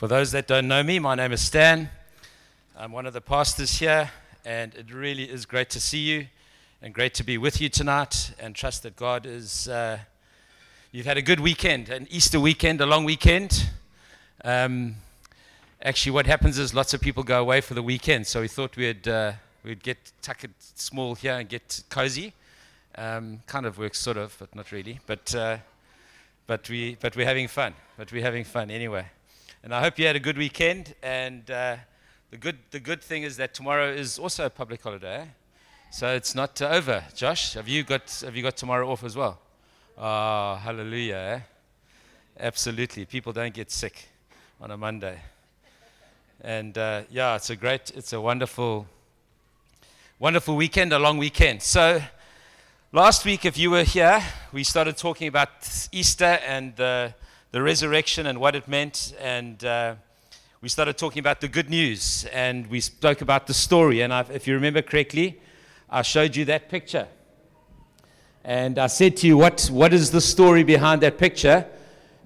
For those that don't know me, my name is Stan. I'm one of the pastors here, and it really is great to see you and great to be with you tonight and trust that God is. Uh, you've had a good weekend, an Easter weekend, a long weekend. Um, actually, what happens is lots of people go away for the weekend, so we thought we'd, uh, we'd get tuck it small here and get cozy. Um, kind of works, sort of, but not really. But, uh, but, we, but we're having fun. But we're having fun anyway. And I hope you had a good weekend. And uh, the, good, the good thing is that tomorrow is also a public holiday. So it's not uh, over. Josh, have you, got, have you got tomorrow off as well? Oh, hallelujah. Eh? Absolutely. People don't get sick on a Monday. And uh, yeah, it's a great, it's a wonderful, wonderful weekend, a long weekend. So last week, if you were here, we started talking about Easter and the the resurrection and what it meant. And uh, we started talking about the good news and we spoke about the story. And I've, if you remember correctly, I showed you that picture. And I said to you, what, what is the story behind that picture?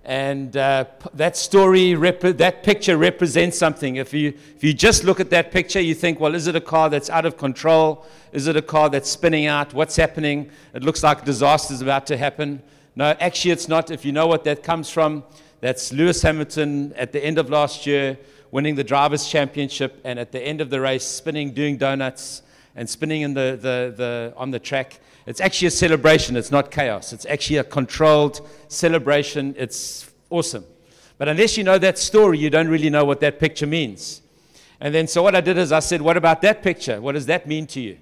And uh, that story, that picture represents something. If you, if you just look at that picture, you think, well, is it a car that's out of control? Is it a car that's spinning out? What's happening? It looks like disaster is about to happen. No, actually, it's not. If you know what that comes from, that's Lewis Hamilton at the end of last year winning the Drivers' Championship, and at the end of the race, spinning, doing donuts, and spinning in the, the, the, on the track. It's actually a celebration. It's not chaos. It's actually a controlled celebration. It's awesome. But unless you know that story, you don't really know what that picture means. And then, so what I did is I said, What about that picture? What does that mean to you?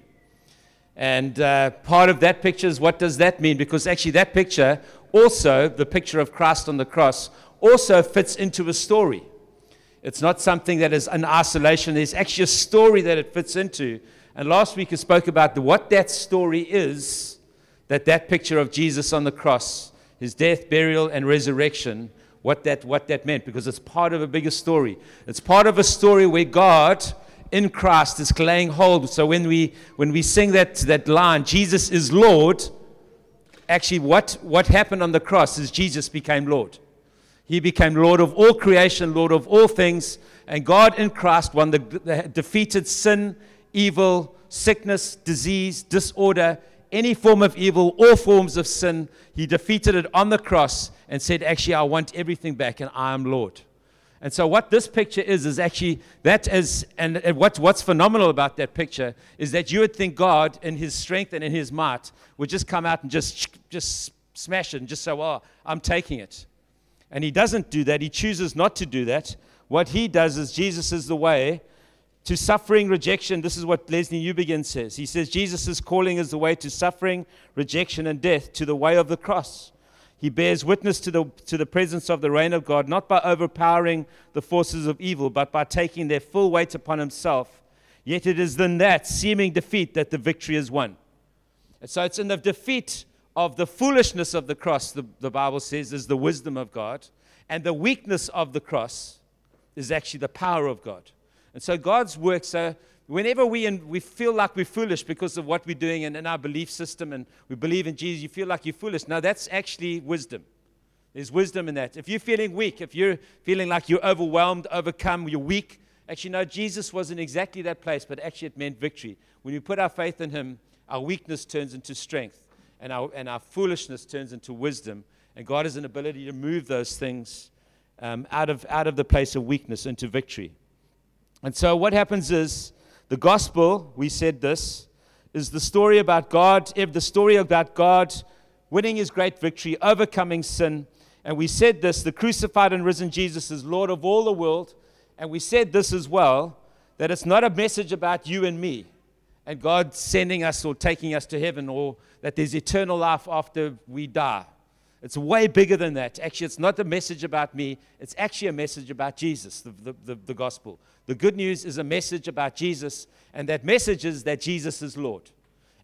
And uh, part of that picture is what does that mean? Because actually, that picture also, the picture of Christ on the cross, also fits into a story. It's not something that is in isolation. There's actually a story that it fits into. And last week I spoke about the, what that story is that that picture of Jesus on the cross, his death, burial, and resurrection, what that, what that meant, because it's part of a bigger story. It's part of a story where God in Christ is laying hold. So when we when we sing that that line, Jesus is Lord, actually what, what happened on the cross is Jesus became Lord. He became Lord of all creation, Lord of all things, and God in Christ won the, the defeated sin, evil, sickness, disease, disorder, any form of evil, all forms of sin. He defeated it on the cross and said, Actually, I want everything back, and I am Lord. And so, what this picture is, is actually that is, and, and what, what's phenomenal about that picture is that you would think God, in His strength and in His might, would just come out and just, just smash it and just say, Well, I'm taking it. And He doesn't do that. He chooses not to do that. What He does is, Jesus is the way to suffering, rejection. This is what Lesslie Newbigin says. He says, Jesus' calling is the way to suffering, rejection, and death, to the way of the cross. He bears witness to the, to the presence of the reign of God, not by overpowering the forces of evil, but by taking their full weight upon himself. Yet it is in that seeming defeat that the victory is won. And so it's in the defeat of the foolishness of the cross, the, the Bible says, is the wisdom of God. And the weakness of the cross is actually the power of God. And so God's work, so whenever we, in, we feel like we're foolish because of what we're doing and in our belief system and we believe in Jesus, you feel like you're foolish. Now, that's actually wisdom. There's wisdom in that. If you're feeling weak, if you're feeling like you're overwhelmed, overcome, you're weak, actually, no, Jesus wasn't exactly that place, but actually it meant victory. When we put our faith in Him, our weakness turns into strength and our, and our foolishness turns into wisdom. And God has an ability to move those things um, out, of, out of the place of weakness into victory. And so what happens is, the gospel, we said this, is the story about God, eh, the story about God winning his great victory, overcoming sin. And we said this the crucified and risen Jesus is Lord of all the world. And we said this as well that it's not a message about you and me and God sending us or taking us to heaven or that there's eternal life after we die. It's way bigger than that. Actually, it's not a message about me, it's actually a message about Jesus, the, the, the, the, gospel. The good news is a message about Jesus, and that message is that Jesus is Lord.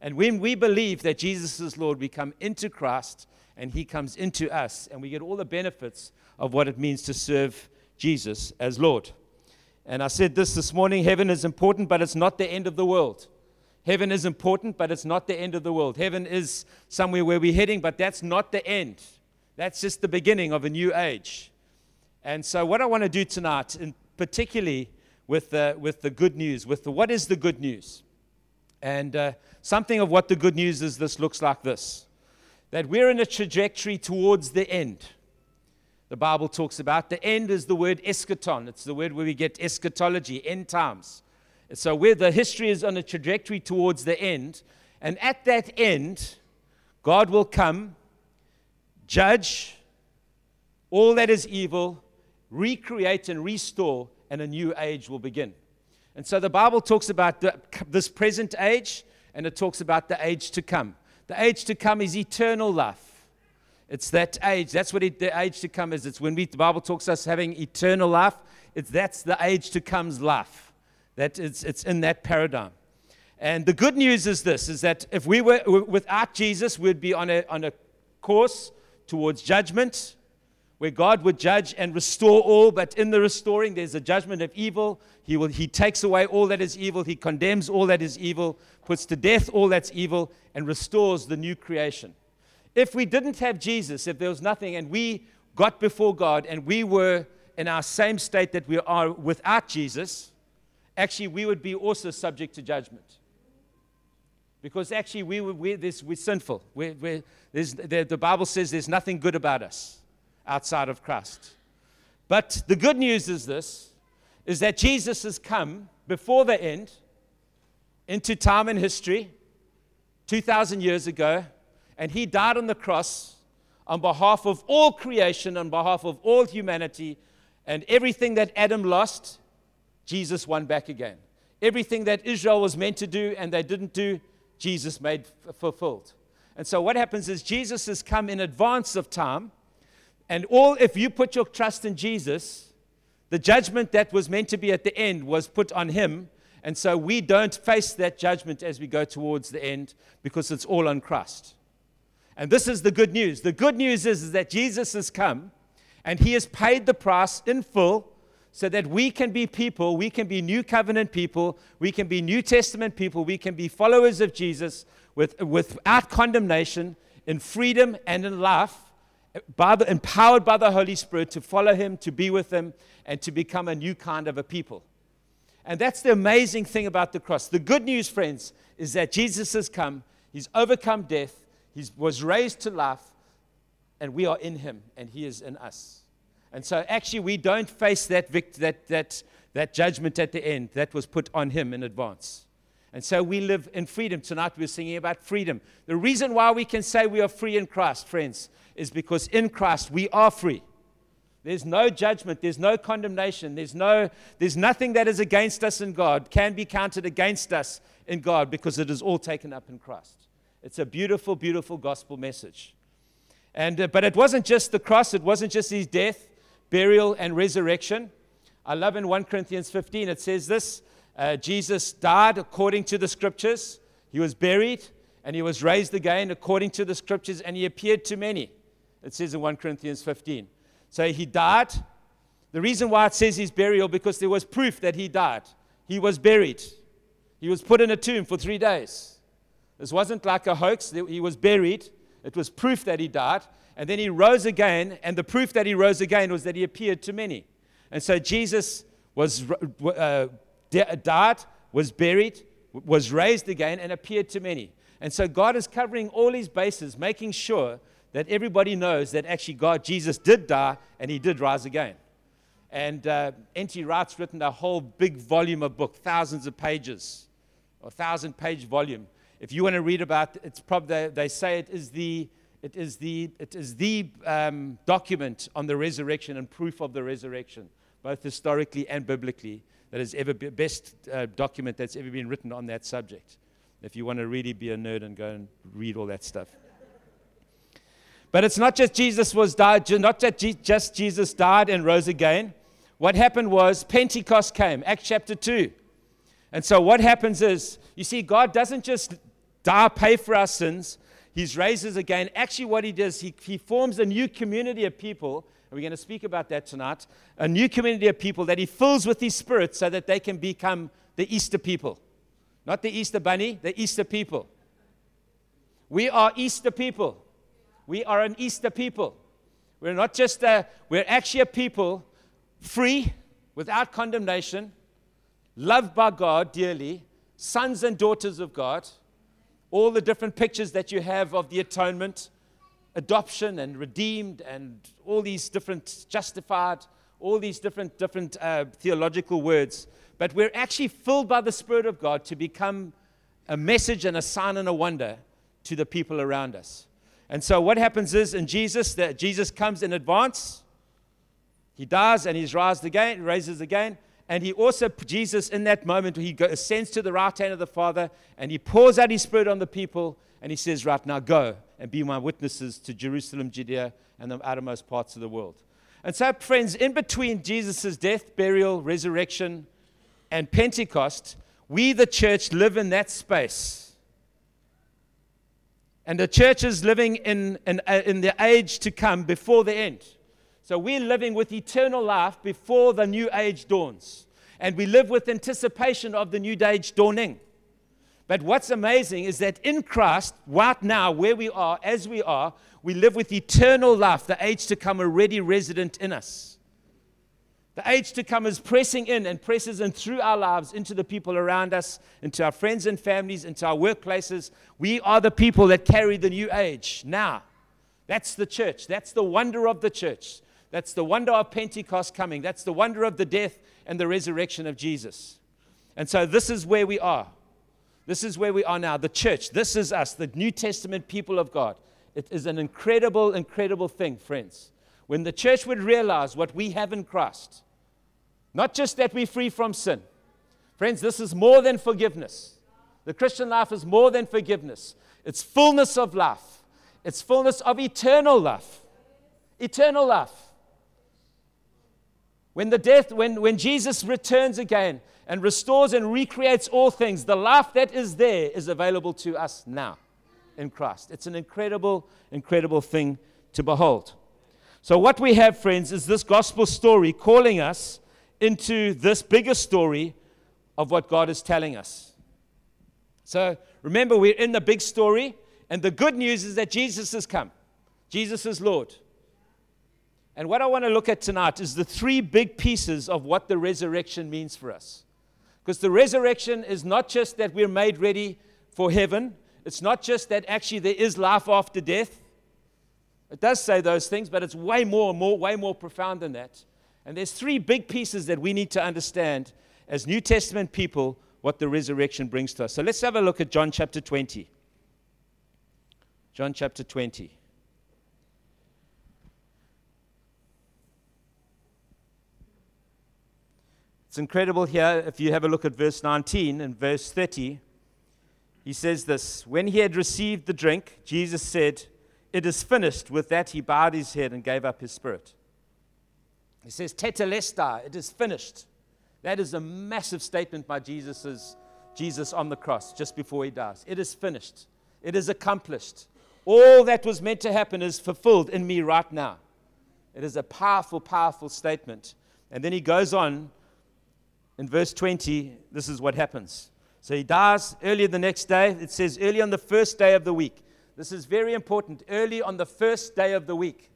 And when we believe that Jesus is Lord, we come into Christ and He comes into us, and we get all the benefits of what it means to serve Jesus as Lord. And I said this this morning heaven is important, but it's not the end of the world. Heaven is important, but it's not the end of the world. Heaven is somewhere where we're heading, but that's not the end. That's just the beginning of a new age. And so, what I want to do tonight, and particularly with the, with the good news, with the what is the good news? And uh, something of what the good news is this looks like this that we're in a trajectory towards the end. The Bible talks about the end is the word eschaton. It's the word where we get eschatology, end times. So, where the history is on a trajectory towards the end, and at that end, God will come, judge all that is evil, recreate and restore, and a new age will begin. And so the Bible talks about the, this present age, and it talks about the age to come. The age to come is eternal life. It's that age. That's what it, the age to come is. It's when we, the Bible talks us having eternal life. It's that's the age to come's life. That it's, it's in that paradigm. And the good news is this: is that if we were without Jesus, we'd be on a on a course towards judgment, where God would judge and restore all, but in the restoring, there's a judgment of evil. He, will, he takes away all that is evil, He condemns all that is evil, puts to death all that's evil, and restores the new creation. If we didn't have Jesus, if there was nothing, and we got before God and we were in our same state that we are without Jesus, actually, we would be also subject to judgment. Because actually, we, we're, we're sinful. We're, we're, the, the Bible says there's nothing good about us outside of Christ. But the good news is this is that Jesus has come before the end into time and history 2000 years ago and he died on the cross on behalf of all creation on behalf of all humanity and everything that Adam lost Jesus won back again. Everything that Israel was meant to do and they didn't do, Jesus made fulfilled. And so what happens is Jesus has come in advance of time and all, if you put your trust in Jesus, the judgment that was meant to be at the end was put on him. And so we don't face that judgment as we go towards the end because it's all on Christ. And this is the good news. The good news is, is that Jesus has come and he has paid the price in full so that we can be people, we can be new covenant people, we can be New Testament people, we can be followers of Jesus with, without condemnation, in freedom and in life by the, empowered by the Holy Spirit to follow Him, to be with Him, and to become a new kind of a people. And that's the amazing thing about the cross. The good news, friends, is that Jesus has come, He's overcome death, He was raised to life, and we are in Him, and He is in us. And so, actually, we don't face that, vict- that, that, that judgment at the end that was put on Him in advance. And so we live in freedom. Tonight we're singing about freedom. The reason why we can say we are free in Christ, friends, is because in Christ we are free. There's no judgment, there's no condemnation, there's, no, there's nothing that is against us in God can be counted against us in God because it is all taken up in Christ. It's a beautiful, beautiful gospel message. And, uh, but it wasn't just the cross, it wasn't just his death, burial, and resurrection. I love in 1 Corinthians 15, it says this uh, Jesus died according to the scriptures, he was buried, and he was raised again according to the scriptures, and he appeared to many. It says in 1 Corinthians 15. So he died. The reason why it says his burial, because there was proof that he died. He was buried. He was put in a tomb for three days. This wasn't like a hoax. He was buried. It was proof that he died. And then he rose again. And the proof that he rose again was that he appeared to many. And so Jesus was uh, died, was buried, was raised again, and appeared to many. And so God is covering all his bases, making sure that everybody knows that actually God, Jesus did die and he did rise again. And uh, N.T. Wright's written a whole big volume of book, thousands of pages, or thousand page volume. If you want to read about it, it's probably, they say it is the, it is the, it is the um, document on the resurrection and proof of the resurrection, both historically and biblically, that is ever be, best uh, document that's ever been written on that subject. If you want to really be a nerd and go and read all that stuff. But it's not just Jesus was died, not just Jesus died and rose again. What happened was Pentecost came, Acts chapter 2. And so what happens is, you see, God doesn't just die, pay for our sins. He's raises again. Actually, what he does, he, he forms a new community of people, and we're going to speak about that tonight, a new community of people that he fills with his spirit so that they can become the Easter people. Not the Easter bunny, the Easter people. We are Easter people. We are an Easter people. We're not just a, we're actually a people free, without condemnation, loved by God dearly, sons and daughters of God, all the different pictures that you have of the atonement, adoption and redeemed, and all these different justified, all these different, different uh, theological words. But we're actually filled by the Spirit of God to become a message and a sign and a wonder to the people around us. And so what happens is in Jesus, that Jesus comes in advance. He dies and he's raised again, raises again. And he also, Jesus, in that moment, he ascends to the right hand of the Father and he pours out his Spirit on the people and he says, Right now, go and be my witnesses to Jerusalem, Judea, and the outermost parts of the world. And so, friends, in between Jesus' death, burial, resurrection, and Pentecost, we, the church, live in that space. And the church is living in, in, uh, in the age to come before the end. So we're living with eternal life before the new age dawns. And we live with anticipation of the new age dawning. But what's amazing is that in Christ, right now, where we are, as we are, we live with eternal life, the age to come already resident in us. The age to come is pressing in and presses in through our lives into the people around us, into our friends and families, into our workplaces. We are the people that carry the new age now. That's the church. That's the wonder of the church. That's the wonder of Pentecost coming. That's the wonder of the death and the resurrection of Jesus. And so this is where we are. This is where we are now. The church, this is us, the New Testament people of God. It is an incredible, incredible thing, friends. When the church would realize what we have in Christ, not just that we're free from sin. Friends, this is more than forgiveness. The Christian life is more than forgiveness, it's fullness of life, it's fullness of eternal life. Eternal life. When the death, when, when Jesus returns again and restores and recreates all things, the life that is there is available to us now in Christ. It's an incredible, incredible thing to behold. So, what we have, friends, is this gospel story calling us into this bigger story of what God is telling us. So, remember, we're in the big story, and the good news is that Jesus has come. Jesus is Lord. And what I want to look at tonight is the three big pieces of what the resurrection means for us. Because the resurrection is not just that we're made ready for heaven, it's not just that actually there is life after death. It does say those things, but it's way more, more, way more profound than that. And there's three big pieces that we need to understand as New Testament people what the resurrection brings to us. So let's have a look at John chapter 20. John chapter 20. It's incredible here if you have a look at verse 19 and verse 30. He says this When he had received the drink, Jesus said, It is finished. With that, he bowed his head and gave up his spirit. He says, Tetelestai, it is finished. That is a massive statement by Jesus's, Jesus on the cross just before he dies. It is finished. It is accomplished. All that was meant to happen is fulfilled in me right now. It is a powerful, powerful statement. And then he goes on in verse 20, this is what happens. So he dies early the next day. It says early on the first day of the week. This is very important. Early on the first day of the week.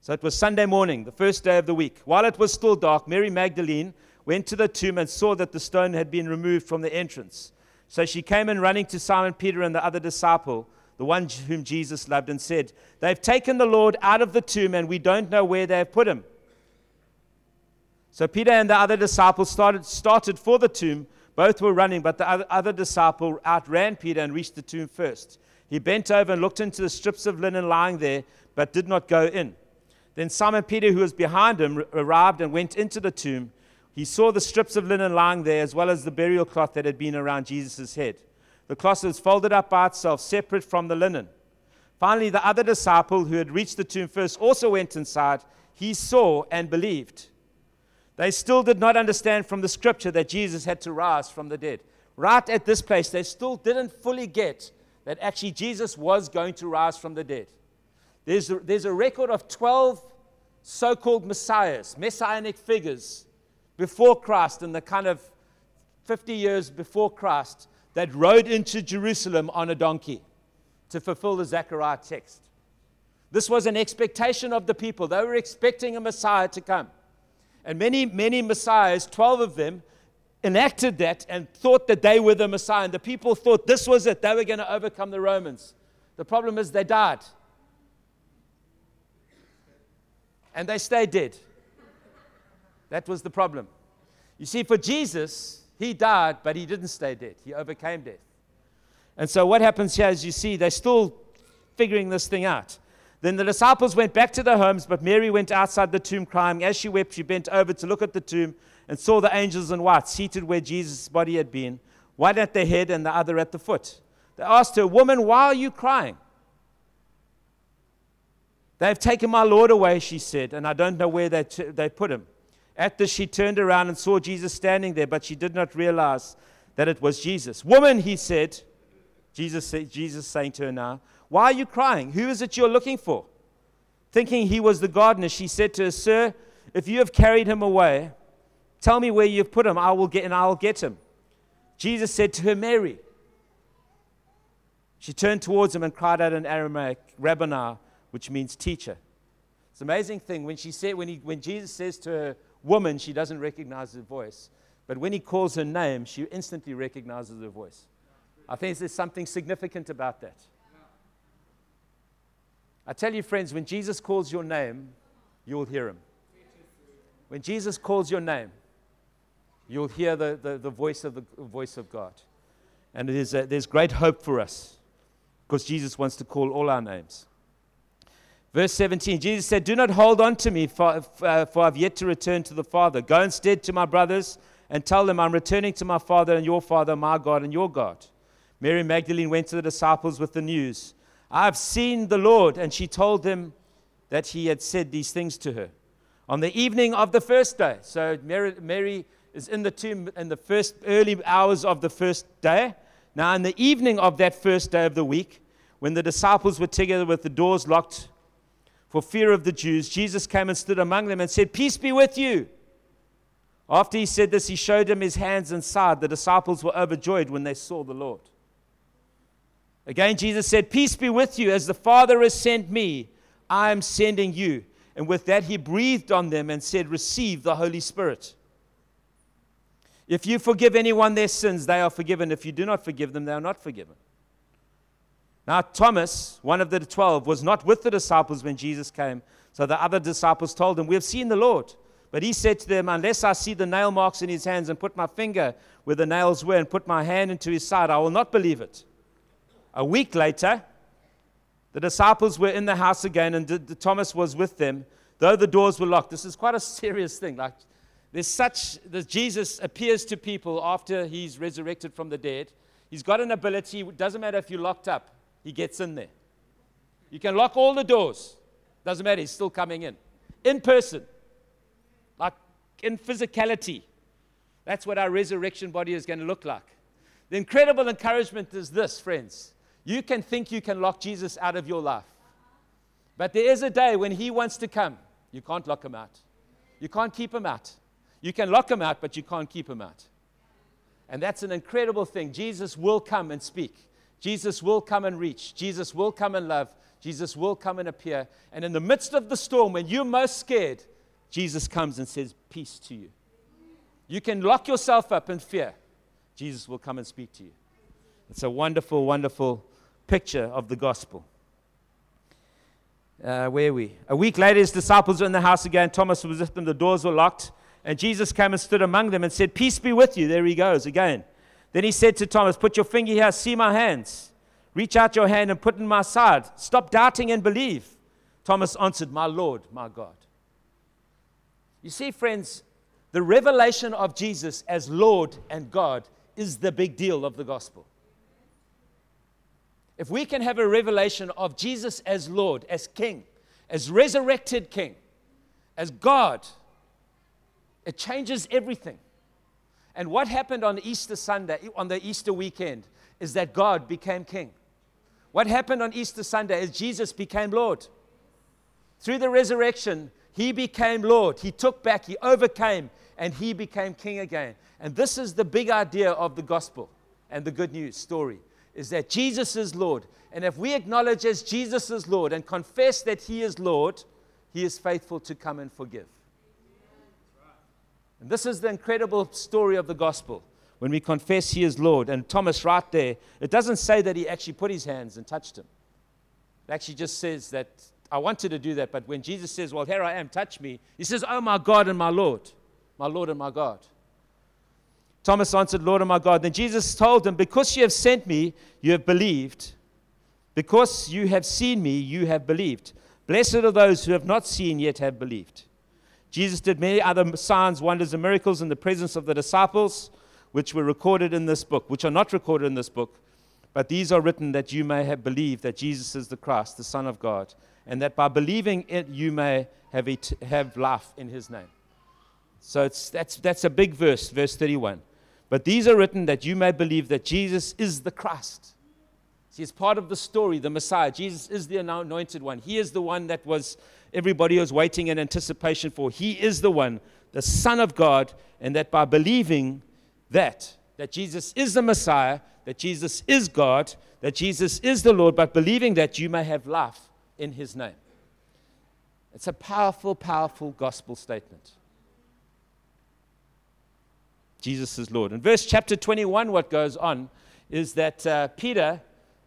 So it was Sunday morning, the first day of the week. While it was still dark, Mary Magdalene went to the tomb and saw that the stone had been removed from the entrance. So she came in running to Simon Peter and the other disciple, the one whom Jesus loved, and said, They've taken the Lord out of the tomb, and we don't know where they have put him. So Peter and the other disciple started, started for the tomb. Both were running, but the other, other disciple outran Peter and reached the tomb first. He bent over and looked into the strips of linen lying there, but did not go in. Then Simon Peter, who was behind him, arrived and went into the tomb. He saw the strips of linen lying there, as well as the burial cloth that had been around Jesus' head. The cloth was folded up by itself, separate from the linen. Finally, the other disciple who had reached the tomb first also went inside. He saw and believed. They still did not understand from the scripture that Jesus had to rise from the dead. Right at this place, they still didn't fully get that actually Jesus was going to rise from the dead. There's a, there's a record of 12 so called messiahs, messianic figures before Christ in the kind of 50 years before Christ that rode into Jerusalem on a donkey to fulfill the Zechariah text. This was an expectation of the people. They were expecting a Messiah to come. And many, many messiahs, 12 of them, enacted that and thought that they were the Messiah. And the people thought this was it. They were going to overcome the Romans. The problem is they died. And they stayed dead. That was the problem. You see, for Jesus, he died, but he didn't stay dead. He overcame death. And so what happens here is you see, they're still figuring this thing out. Then the disciples went back to their homes, but Mary went outside the tomb crying. As she wept, she bent over to look at the tomb and saw the angels in white seated where Jesus' body had been, one at the head and the other at the foot. They asked her, Woman, why are you crying? They have taken my Lord away, she said, and I don't know where they, t- they put him. At this, she turned around and saw Jesus standing there, but she did not realize that it was Jesus. Woman, he said, Jesus, Jesus saying to her now, Why are you crying? Who is it you're looking for? Thinking he was the gardener, she said to her, Sir, if you have carried him away, Tell me where you've put him, I will get and I'll get him. Jesus said to her, Mary. She turned towards him and cried out in Aramaic, Rabboni, which means teacher. It's an amazing thing. When, she said, when, he, when Jesus says to her, woman, she doesn't recognize his voice. But when he calls her name, she instantly recognizes her voice. I think there's something significant about that. I tell you, friends, when Jesus calls your name, you'll hear him. When Jesus calls your name, you'll hear the, the, the voice, of the voice of God. And it is a, there's great hope for us because Jesus wants to call all our names. Verse 17 Jesus said, Do not hold on to me, for, uh, for I've yet to return to the Father. Go instead to my brothers and tell them, I'm returning to my Father and your Father, my God and your God. Mary Magdalene went to the disciples with the news I've seen the Lord. And she told them that he had said these things to her. On the evening of the first day, so Mary, Mary is in the tomb in the first early hours of the first day. Now, in the evening of that first day of the week, when the disciples were together with the doors locked for fear of the Jews, Jesus came and stood among them and said, Peace be with you. After he said this, he showed them his hands and side. The disciples were overjoyed when they saw the Lord. Again, Jesus said, Peace be with you. As the Father has sent me, I am sending you. And with that, he breathed on them and said, Receive the Holy Spirit. If you forgive anyone their sins, they are forgiven. If you do not forgive them, they are not forgiven. Now, Thomas, one of the twelve, was not with the disciples when Jesus came. So the other disciples told him, We have seen the Lord. But he said to them, Unless I see the nail marks in his hands and put my finger where the nails were and put my hand into his side, I will not believe it. A week later, the disciples were in the house again and Thomas was with them, though the doors were locked. This is quite a serious thing. Like, there's such that Jesus appears to people after he's resurrected from the dead. He's got an ability, it doesn't matter if you're locked up, he gets in there. You can lock all the doors, doesn't matter, he's still coming in. In person, like in physicality. That's what our resurrection body is going to look like. The incredible encouragement is this, friends. You can think you can lock Jesus out of your life. But there is a day when he wants to come. You can't lock him out. You can't keep him out. You can lock him out, but you can't keep him out. And that's an incredible thing. Jesus will come and speak. Jesus will come and reach. Jesus will come and love. Jesus will come and appear. And in the midst of the storm, when you're most scared, Jesus comes and says, Peace to you. You can lock yourself up in fear. Jesus will come and speak to you. It's a wonderful, wonderful picture of the gospel. Uh, where we? A week later, his disciples were in the house again. Thomas was with them. The doors were locked. And Jesus came and stood among them and said, Peace be with you. There he goes again. Then he said to Thomas, Put your finger here, see my hands. Reach out your hand and put in my side. Stop doubting and believe. Thomas answered, My Lord, my God. You see, friends, the revelation of Jesus as Lord and God is the big deal of the gospel. If we can have a revelation of Jesus as Lord, as King, as resurrected King, as God, it changes everything. And what happened on Easter Sunday, on the Easter weekend, is that God became king. What happened on Easter Sunday is Jesus became Lord. Through the resurrection, he became Lord. He took back, he overcame, and he became king again. And this is the big idea of the gospel and the good news story is that Jesus is Lord. And if we acknowledge as Jesus is Lord and confess that he is Lord, he is faithful to come and forgive. And this is the incredible story of the gospel when we confess he is Lord. And Thomas, right there, it doesn't say that he actually put his hands and touched him. It actually just says that I wanted to do that, but when Jesus says, Well, here I am, touch me, he says, Oh, my God and my Lord, my Lord and my God. Thomas answered, Lord and my God. Then Jesus told him, Because you have sent me, you have believed. Because you have seen me, you have believed. Blessed are those who have not seen yet have believed. Jesus did many other signs, wonders, and miracles in the presence of the disciples, which were recorded in this book, which are not recorded in this book. But these are written that you may have believed that Jesus is the Christ, the Son of God, and that by believing it you may have, have life in his name. So that's, that's a big verse, verse 31. But these are written that you may believe that Jesus is the Christ. See, it's part of the story, the Messiah. Jesus is the anointed one. He is the one that was everybody was waiting in anticipation for. He is the one, the Son of God, and that by believing that, that Jesus is the Messiah, that Jesus is God, that Jesus is the Lord, but believing that you may have life in his name. It's a powerful, powerful gospel statement. Jesus is Lord. In verse chapter 21, what goes on is that uh, Peter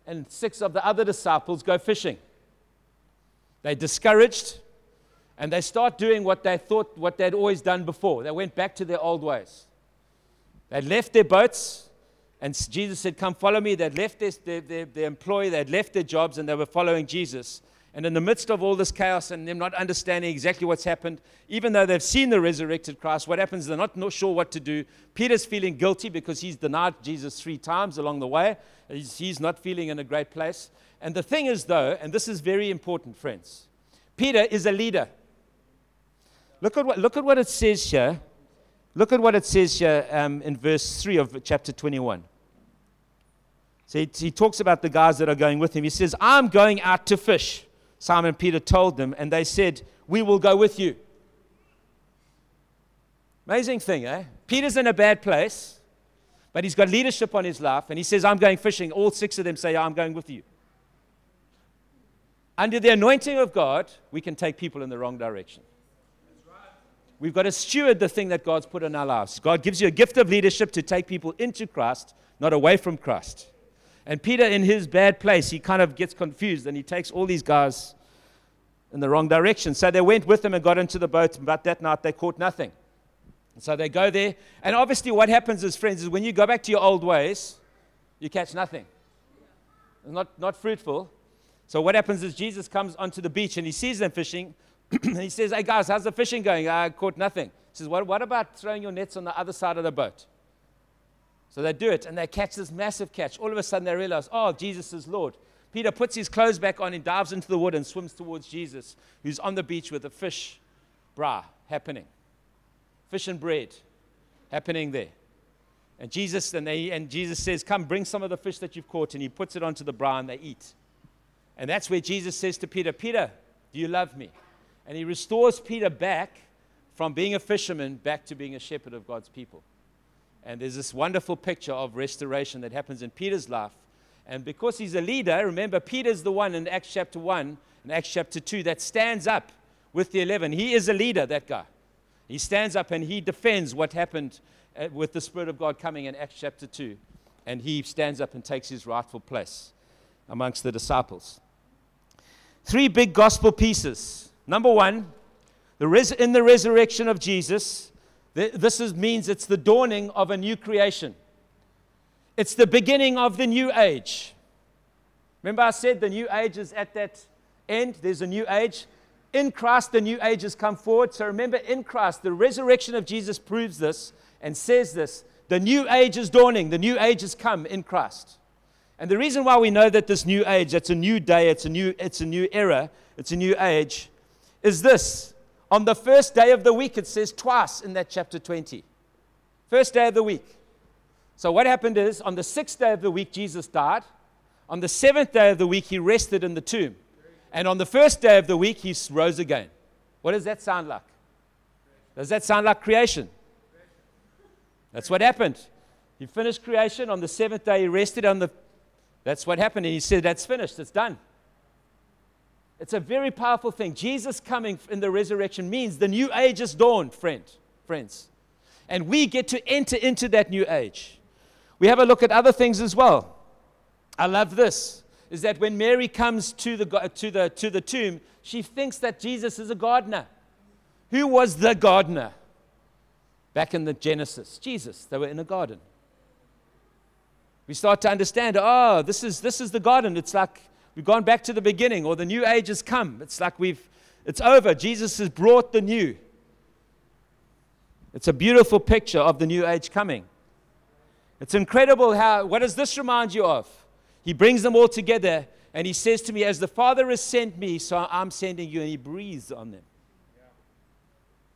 and six of the other disciples go fishing. They're discouraged and they start doing what they thought what they'd always done before. They went back to their old ways. They left their boats and Jesus said, Come follow me. They'd left their, their, their, their employee, they'd left their jobs, and they were following Jesus. And in the midst of all this chaos and them not understanding exactly what's happened, even though they've seen the resurrected Christ, what happens? They're not, not sure what to do. Peter's feeling guilty because he's denied Jesus three times along the way. He's, he's not feeling in a great place. And the thing is, though, and this is very important, friends, Peter is a leader. Look at what, look at what it says here. Look at what it says here um, in verse 3 of chapter 21. So he, he talks about the guys that are going with him. He says, I'm going out to fish. Simon Peter told them, and they said, We will go with you. Amazing thing, eh? Peter's in a bad place, but he's got leadership on his life, and he says, I'm going fishing. All six of them say, I'm going with you. Under the anointing of God, we can take people in the wrong direction. We've got to steward the thing that God's put in our lives. God gives you a gift of leadership to take people into Christ, not away from Christ. And Peter, in his bad place, he kind of gets confused and he takes all these guys in the wrong direction. So they went with him and got into the boat, but that night they caught nothing. So they go there. And obviously, what happens is, friends, is when you go back to your old ways, you catch nothing. It's not, not fruitful. So what happens is Jesus comes onto the beach and he sees them fishing. and he says, Hey guys, how's the fishing going? Ah, I caught nothing. He says, what, what about throwing your nets on the other side of the boat? So they do it and they catch this massive catch. All of a sudden they realize, oh, Jesus is Lord. Peter puts his clothes back on and dives into the water and swims towards Jesus, who's on the beach with a fish braai happening. Fish and bread happening there. And Jesus, and, they, and Jesus says, Come, bring some of the fish that you've caught. And he puts it onto the braai and they eat. And that's where Jesus says to Peter, Peter, do you love me? And he restores Peter back from being a fisherman back to being a shepherd of God's people. And there's this wonderful picture of restoration that happens in Peter's life. And because he's a leader, remember, Peter's the one in Acts chapter 1 and Acts chapter 2 that stands up with the 11. He is a leader, that guy. He stands up and he defends what happened uh, with the Spirit of God coming in Acts chapter 2. And he stands up and takes his rightful place amongst the disciples. Three big gospel pieces. Number one, the res- in the resurrection of Jesus, this is, means it's the dawning of a new creation. It's the beginning of the new age. Remember, I said the new age is at that end. There's a new age. In Christ, the new age has come forward. So remember, in Christ, the resurrection of Jesus proves this and says this. The new age is dawning. The new age has come in Christ. And the reason why we know that this new age, it's a new day, it's a new, it's a new era, it's a new age, is this on the first day of the week, it says twice in that chapter 20. First day of the week. So, what happened is on the sixth day of the week, Jesus died. On the seventh day of the week, he rested in the tomb. And on the first day of the week, he rose again. What does that sound like? Does that sound like creation? That's what happened. He finished creation. On the seventh day, he rested. On the, that's what happened. And he said, That's finished. It's done. It's a very powerful thing. Jesus coming in the resurrection means the new age is dawned, friend, friends. And we get to enter into that new age. We have a look at other things as well. I love this is that when Mary comes to the, to the, to the tomb, she thinks that Jesus is a gardener. Who was the gardener? Back in the Genesis, Jesus. They were in a garden. We start to understand, oh, this is, this is the garden. It's like we've gone back to the beginning, or the new age has come. It's like we've, it's over. Jesus has brought the new. It's a beautiful picture of the new age coming. It's incredible how, what does this remind you of? He brings them all together and he says to me, As the Father has sent me, so I'm sending you. And he breathes on them.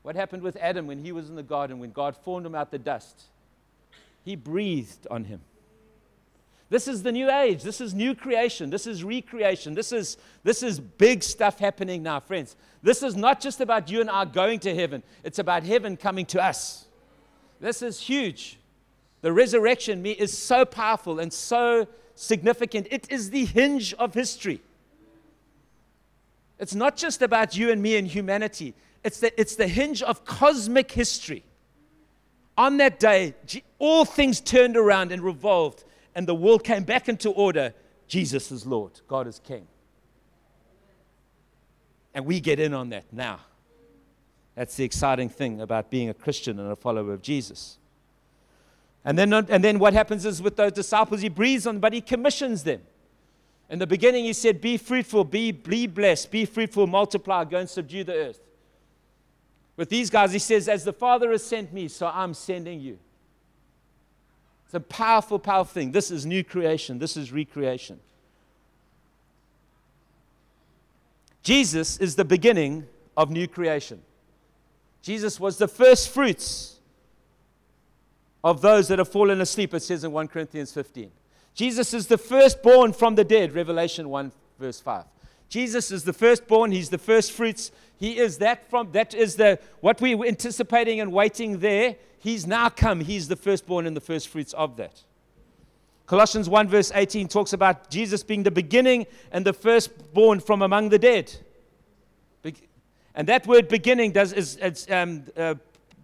What happened with Adam when he was in the garden, when God formed him out of the dust? He breathed on him. This is the new age. This is new creation. This is recreation. This is, this is big stuff happening now, friends. This is not just about you and I going to heaven, it's about heaven coming to us. This is huge. The resurrection is so powerful and so significant. It is the hinge of history. It's not just about you and me and humanity, it's the, it's the hinge of cosmic history. On that day, all things turned around and revolved, and the world came back into order. Jesus is Lord, God is King. And we get in on that now. That's the exciting thing about being a Christian and a follower of Jesus. And then, uh, and then what happens is with those disciples, he breathes on them, but he commissions them. In the beginning, he said, Be fruitful, be, be blessed, be fruitful, multiply, go and subdue the earth. With these guys, he says, As the Father has sent me, so I'm sending you. It's a powerful, powerful thing. This is new creation, this is recreation. Jesus is the beginning of new creation. Jesus was the first fruits of those that have fallen asleep, it says in 1 Corinthians 15. Jesus is the firstborn from the dead, Revelation 1, verse 5. Jesus is the firstborn, he's the first fruits. He is that from that is the what we were anticipating and waiting there. He's now come. He's the firstborn and the first fruits of that. Colossians 1 verse 18 talks about Jesus being the beginning and the firstborn from among the dead. And that word beginning does is, um, uh,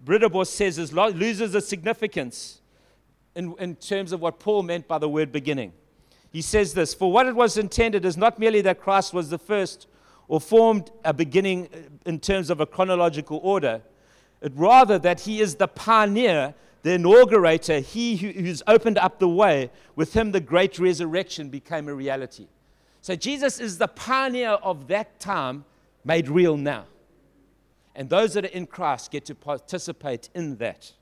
Ridderbos says is loses its significance in, in terms of what Paul meant by the word beginning. He says this For what it was intended is not merely that Christ was the first or formed a beginning uh, in terms of a chronological order, but rather that he is the pioneer, the inaugurator, he who, who's opened up the way. With him, the great resurrection became a reality. So Jesus is the pioneer of that time made real now. And those that are in Christ get to participate in that.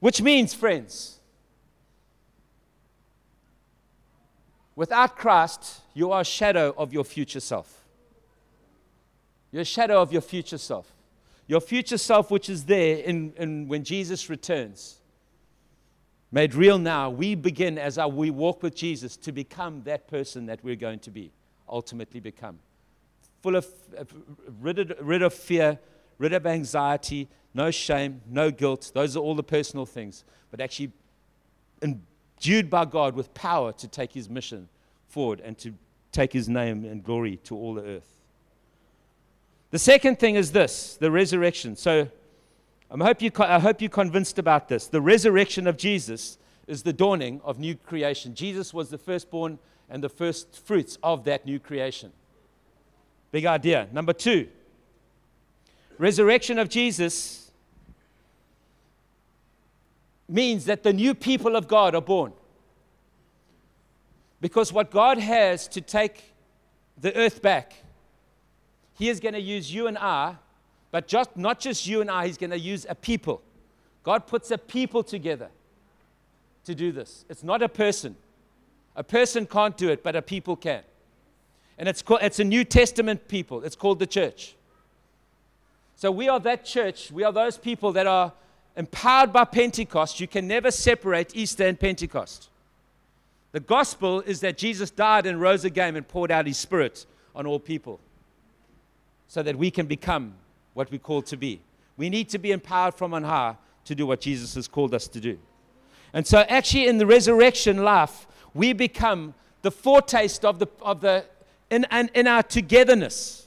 Which means, friends, without Christ, you are a shadow of your future self. You're a shadow of your future self. Your future self, which is there in, in when Jesus returns, made real now, we begin as our, we walk with Jesus to become that person that we're going to be, ultimately become full of, rid of, rid of fear, rid of anxiety, no shame, no guilt. Those are all the personal things, but actually endued by God with power to take his mission forward and to take his name and glory to all the earth. The second thing is this the resurrection. So I hope, you, I hope you're convinced about this. The resurrection of Jesus is the dawning of new creation. Jesus was the firstborn and the first fruits of that new creation. Big idea. Number two, resurrection of Jesus means that the new people of God are born. Because what God has to take the earth back, He is going to use you and I, but just, not just you and I, He's going to use a people. God puts a people together to do this. It's not a person. A person can't do it, but a people can. And it's, called, it's a New Testament people. It's called the church. So we are that church. We are those people that are empowered by Pentecost. You can never separate Easter and Pentecost. The gospel is that Jesus died and rose again and poured out his spirit on all people so that we can become what we call to be. We need to be empowered from on high to do what Jesus has called us to do. And so, actually, in the resurrection life, we become the foretaste of the, of the in, in, in our togetherness.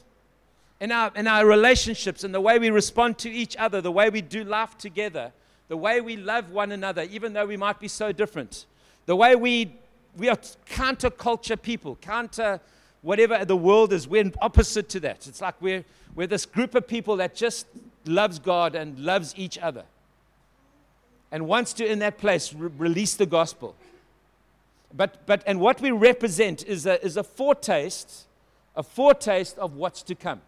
In our, in our relationships, and the way we respond to each other, the way we do life together, the way we love one another, even though we might be so different, the way we, we are counterculture people, counter whatever the world is, we're opposite to that. It's like we're, we're this group of people that just loves God and loves each other and wants to, in that place, re- release the gospel. But, but, and what we represent is a, is a foretaste, a foretaste of what's to come.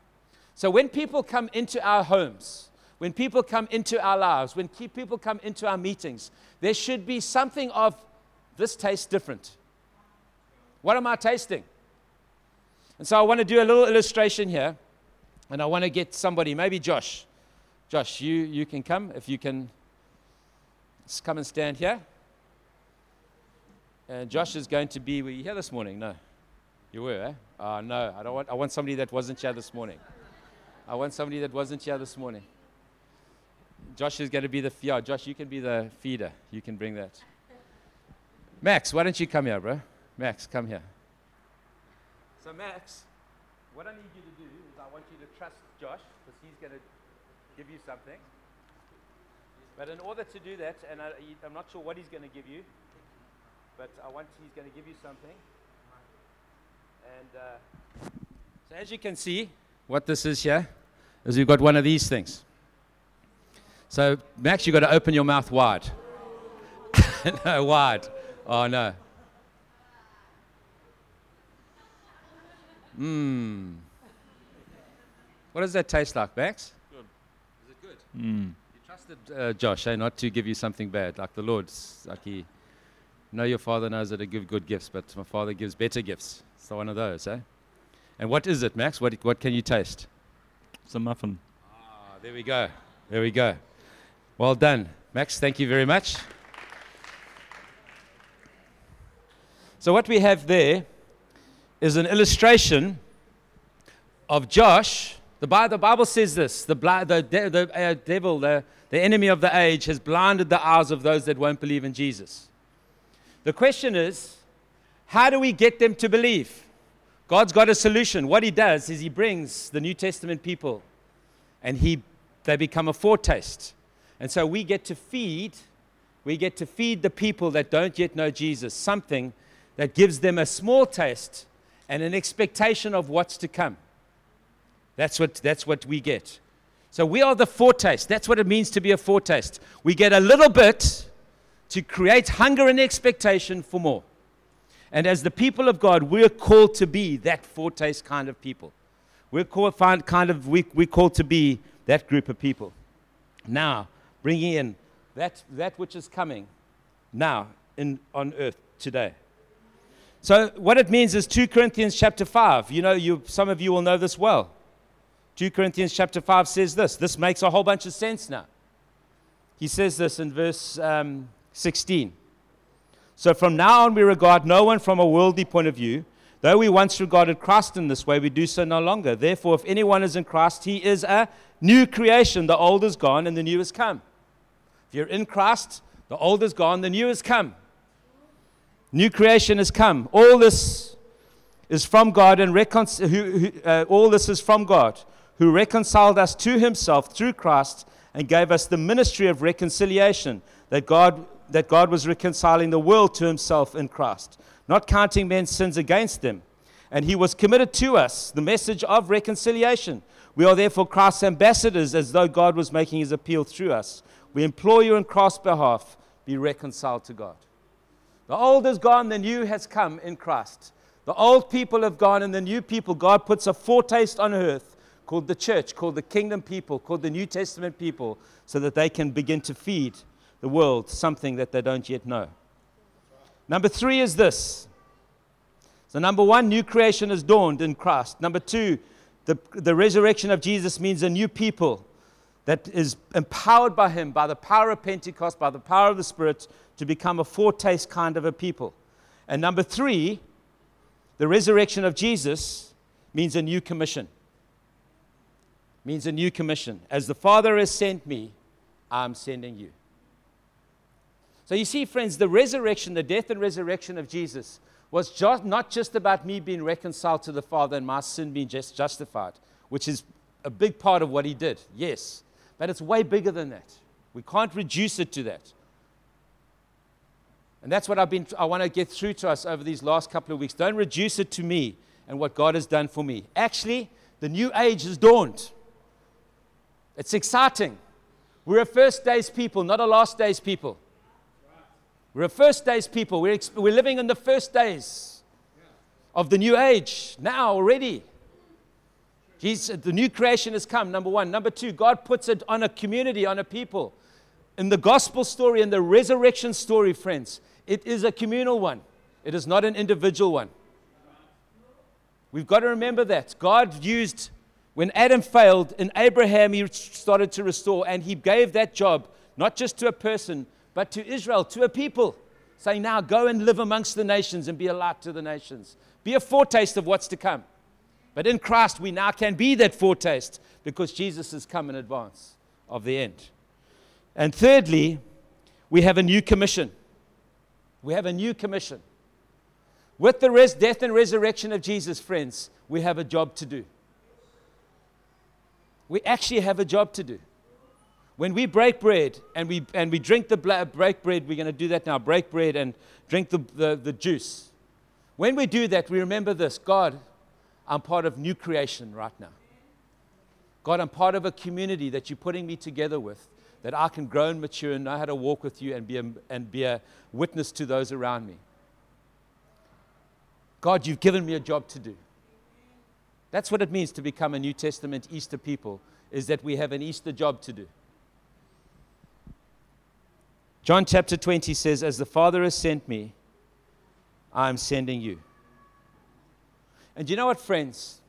So when people come into our homes, when people come into our lives, when people come into our meetings, there should be something of this tastes different. What am I tasting? And so I want to do a little illustration here, and I want to get somebody, maybe Josh. Josh, you, you can come if you can Let's come and stand here. And Josh is going to be, were you here this morning? No. You were, eh? Oh, no. I, don't want, I want somebody that wasn't here this morning. I want somebody that wasn't here this morning. Josh is going to be the, yeah, Josh, you can be the feeder. You can bring that. Max, why don't you come here, bro? Max, come here. So, Max, what I need you to do is I want you to trust Josh because he's going to give you something. But in order to do that, and I, am not sure what he's going to give you, but I want he's going to give you something. And uh, so, as you can see, what this is here is we've got one of these things. So, Max, you've got to open your mouth wide. no, wide. Oh, no. Mmm. What does that taste like, Max? Good. Is it good? Mm You trusted uh, Josh, eh, not to give you something bad, like the Lord's. Like he, know your father knows that to give good gifts, but my father gives better gifts. So one of those, eh? And what is it, Max? What, what can you taste? It's a muffin. Ah, there we go. There we go. Well done. Max, thank you very much. So, what we have there is an illustration of Josh. The Bible, says this the, the, the uh, devil, the, the enemy of the age, has blinded the eyes of those that won't believe in Jesus. The question is, how do we get them to believe? God's got a solution. What he does is he brings the New Testament people and he, they become a foretaste. And so we get to feed, we get to feed the people that don't yet know Jesus something that gives them a small taste and an expectation of what's to come. That's what, that's what we get. So we are the foretaste. That's what it means to be a foretaste. We get a little bit to create hunger and expectation for more. And as the people of God, we're called to be that foretaste kind of people. We're called, find kind of, we, we're called to be that group of people. Now, bringing in that, that which is coming now in, on earth today. So what it means is 2 Corinthians chapter 5. You know, you, some of you will know this well. 2 Corinthians chapter 5 says this. This makes a whole bunch of sense now. He says this in verse um, 16. So from now on, we regard no one from a worldly point of view. Though we once regarded Christ in this way, we do so no longer. Therefore, if anyone is in Christ, he is a new creation. The old is gone and the new has come. If you're in Christ, the old is gone, the new has come. New creation has come. All this is from God, and recon- who, who, uh, all this is from God who reconciled us to himself through Christ and gave us the ministry of reconciliation, that God, that God was reconciling the world to himself in Christ, not counting men's sins against them. And he was committed to us the message of reconciliation. We are therefore Christ's ambassadors, as though God was making his appeal through us. We implore you in Christ's behalf, be reconciled to God. The old is gone, the new has come in Christ. The old people have gone, and the new people, God puts a foretaste on earth called the church, called the kingdom people, called the New Testament people, so that they can begin to feed the world something that they don't yet know. Number three is this. So, number one, new creation has dawned in Christ. Number two, the, the resurrection of Jesus means a new people that is empowered by Him, by the power of Pentecost, by the power of the Spirit, to become a foretaste kind of a people. And number three, the resurrection of Jesus means a new commission means a new commission. As the Father has sent me, I'm sending you. So you see, friends, the resurrection, the death and resurrection of Jesus was just, not just about me being reconciled to the Father and my sin being just justified, which is a big part of what he did, yes. But it's way bigger than that. We can't reduce it to that. And that's what I've been, I want to get through to us over these last couple of weeks. Don't reduce it to me and what God has done for me. Actually, the new age has dawned. It's exciting. We're a first days people, not a last days people. We're a first days people. We're, we're living in the first days of the new age now already. Jesus, the new creation has come, number one. Number two, God puts it on a community, on a people. In the gospel story, in the resurrection story, friends, it is a communal one, it is not an individual one. We've got to remember that. God used, when Adam failed, in Abraham, he started to restore, and he gave that job not just to a person, but to Israel, to a people, saying, Now go and live amongst the nations and be a light to the nations. Be a foretaste of what's to come. But in Christ, we now can be that foretaste because Jesus has come in advance of the end. And thirdly, we have a new commission. We have a new commission. With the res- death and resurrection of Jesus, friends, we have a job to do. We actually have a job to do. When we break bread and we, and we drink the bla- break bread, we're going to do that now break bread and drink the, the, the juice. When we do that, we remember this God, I'm part of new creation right now. God, I'm part of a community that you're putting me together with, that I can grow and mature and know how to walk with you and be a, and be a witness to those around me. God, you've given me a job to do. That's what it means to become a New Testament Easter people, is that we have an Easter job to do. John chapter 20 says, As the Father has sent me, I am sending you. And you know what, friends?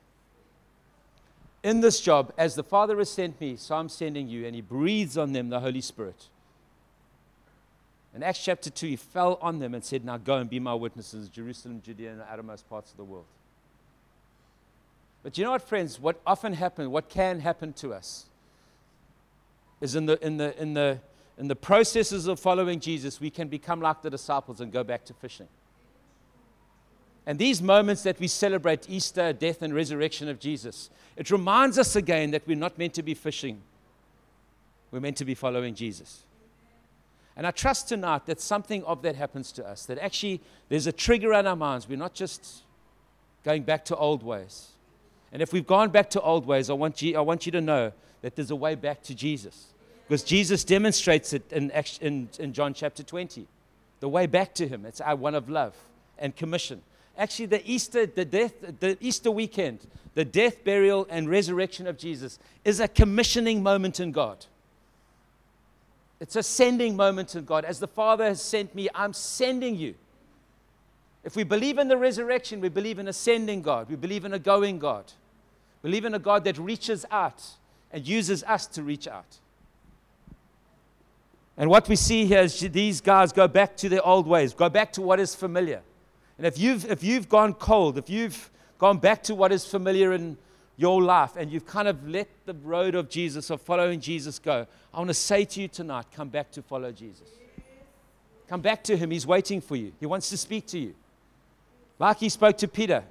In this job, as the Father has sent me, so I'm sending you, and He breathes on them the Holy Spirit. In Acts chapter 2, He fell on them and said, Now go and be my witnesses, Jerusalem, Judea, and the outermost parts of the world. But you know what, friends? What often happens, what can happen to us, is in the, in the, in the, in the processes of following Jesus, we can become like the disciples and go back to fishing. And these moments that we celebrate Easter, death, and resurrection of Jesus, it reminds us again that we're not meant to be fishing. We're meant to be following Jesus. And I trust tonight that something of that happens to us, that actually there's a trigger in our minds. We're not just going back to old ways. And if we've gone back to old ways, I want you, I want you to know that there's a way back to Jesus. Because Jesus demonstrates it in, in, in John chapter 20. The way back to Him. It's our one of love and commission. Actually, the Easter, the death, the Easter weekend, the death, burial, and resurrection of Jesus is a commissioning moment in God. It's a sending moment in God. As the Father has sent me, I'm sending you. If we believe in the resurrection, we believe in a sending God. We believe in a going God. Believe in a God that reaches out and uses us to reach out. And what we see here is these guys go back to their old ways, go back to what is familiar. And if you've, if you've gone cold, if you've gone back to what is familiar in your life and you've kind of let the road of Jesus or following Jesus go, I want to say to you tonight come back to follow Jesus. Come back to him. He's waiting for you, he wants to speak to you. Like he spoke to Peter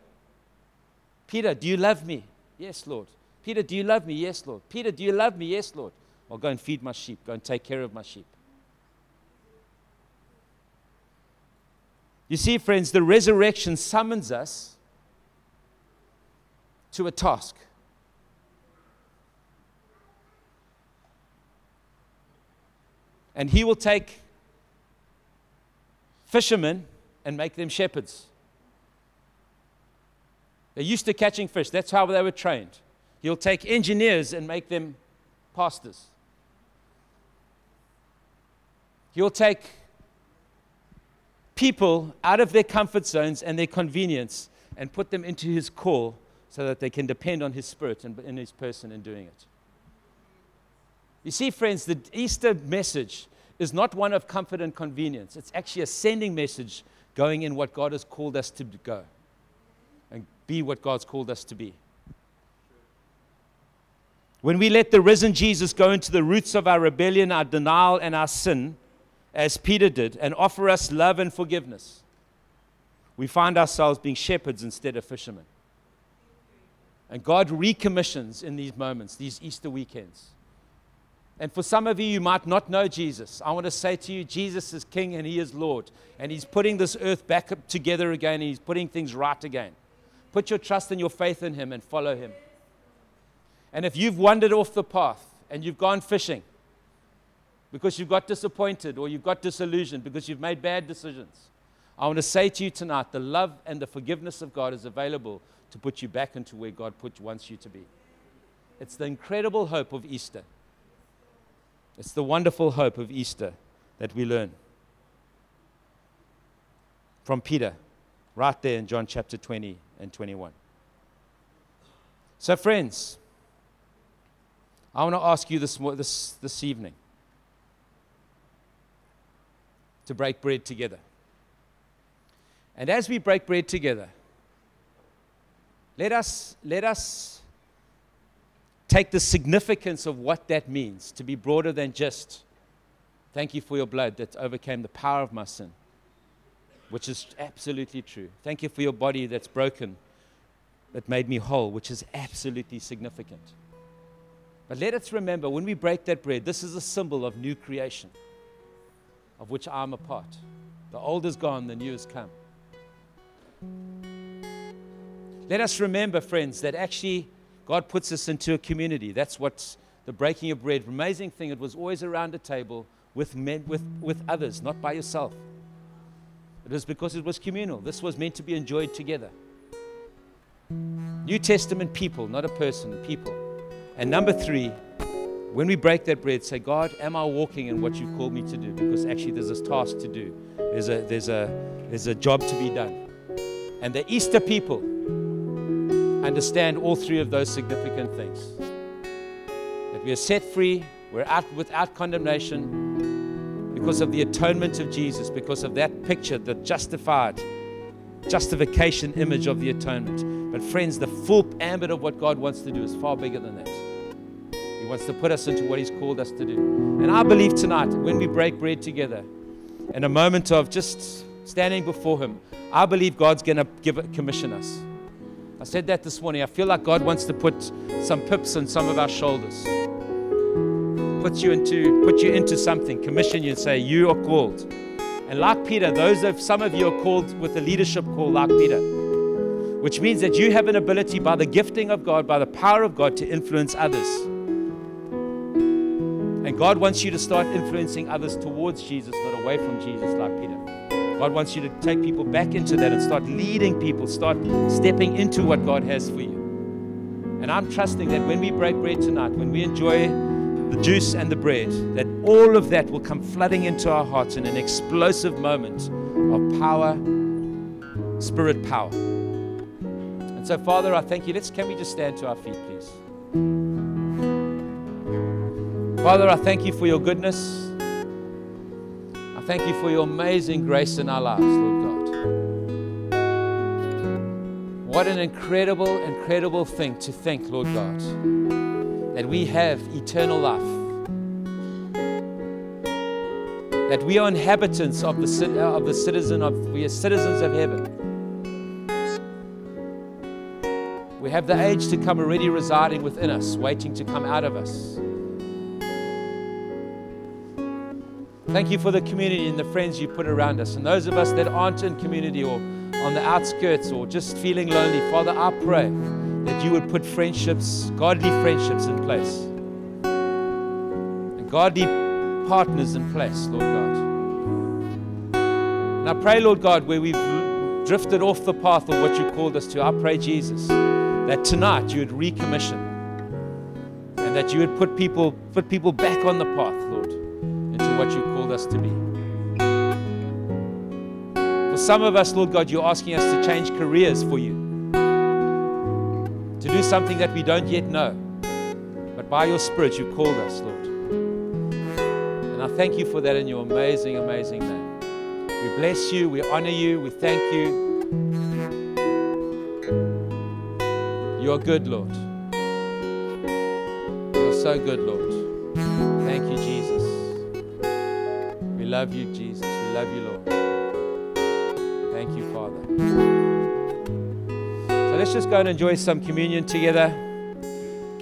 Peter, do you love me? Yes, Lord. Peter, do you love me? Yes, Lord. Peter, do you love me? Yes, Lord. I'll go and feed my sheep, go and take care of my sheep. You see, friends, the resurrection summons us to a task. And he will take fishermen and make them shepherds. They're used to catching fish, that's how they were trained. He'll take engineers and make them pastors. He'll take people out of their comfort zones and their convenience and put them into his call so that they can depend on his spirit and in his person in doing it. You see, friends, the Easter message is not one of comfort and convenience. It's actually a sending message going in what God has called us to go and be what God's called us to be. When we let the risen Jesus go into the roots of our rebellion, our denial, and our sin, as Peter did, and offer us love and forgiveness, we find ourselves being shepherds instead of fishermen. And God recommissions in these moments, these Easter weekends. And for some of you, you might not know Jesus. I want to say to you, Jesus is King and He is Lord. And He's putting this earth back together again and He's putting things right again. Put your trust and your faith in Him and follow Him. And if you've wandered off the path and you've gone fishing because you've got disappointed or you've got disillusioned because you've made bad decisions, I want to say to you tonight the love and the forgiveness of God is available to put you back into where God put, wants you to be. It's the incredible hope of Easter. It's the wonderful hope of Easter that we learn from Peter, right there in John chapter 20 and 21. So, friends, I want to ask you this, this, this evening to break bread together. And as we break bread together, let us, let us take the significance of what that means to be broader than just thank you for your blood that overcame the power of my sin, which is absolutely true. Thank you for your body that's broken, that made me whole, which is absolutely significant. But let us remember when we break that bread, this is a symbol of new creation, of which I'm a part. The old is gone, the new has come. Let us remember, friends, that actually God puts us into a community. That's what the breaking of bread, amazing thing, it was always around a table with, men, with, with others, not by yourself. It was because it was communal. This was meant to be enjoyed together. New Testament people, not a person, people. And number three, when we break that bread, say, God, am I walking in what you've called me to do? Because actually, there's a task to do, there's a, there's a, there's a job to be done. And the Easter people understand all three of those significant things that we are set free, we're out without condemnation because of the atonement of Jesus, because of that picture, the justified justification image of the atonement. But, friends, the full ambit of what God wants to do is far bigger than that. He wants to put us into what He's called us to do. And I believe tonight, when we break bread together, in a moment of just standing before Him, I believe God's going to give commission us. I said that this morning. I feel like God wants to put some pips on some of our shoulders. Put you into put you into something, commission you and say, You are called. And like Peter, those of some of you are called with a leadership call like Peter. Which means that you have an ability by the gifting of God, by the power of God, to influence others. And God wants you to start influencing others towards Jesus, not away from Jesus, like Peter. God wants you to take people back into that and start leading people, start stepping into what God has for you. And I'm trusting that when we break bread tonight, when we enjoy the juice and the bread, that all of that will come flooding into our hearts in an explosive moment of power, spirit power. And so, Father, I thank you. Let's can we just stand to our feet, please? Father, I thank you for your goodness I thank you for your amazing grace in our lives, Lord God. What an incredible, incredible thing to think, Lord God, that we have eternal life. That we are inhabitants of the, uh, of the citizen of, we are citizens of heaven. We have the age to come already residing within us, waiting to come out of us. Thank you for the community and the friends you put around us. And those of us that aren't in community or on the outskirts or just feeling lonely, Father, I pray that you would put friendships, godly friendships in place. And godly partners in place, Lord God. And I pray, Lord God, where we've drifted off the path of what you called us to, I pray, Jesus, that tonight you would recommission and that you would put people, put people back on the path, Lord into what you called us to be. For some of us, Lord God, you're asking us to change careers for you, to do something that we don't yet know. But by your Spirit, you called us, Lord. And I thank you for that in your amazing, amazing name. We bless you, we honor you, we thank you. You are good, Lord. You are so good, Lord. Thank you, Jesus. We love you, Jesus. We love you, Lord. Thank you, Father. So So let's just go and enjoy some communion together.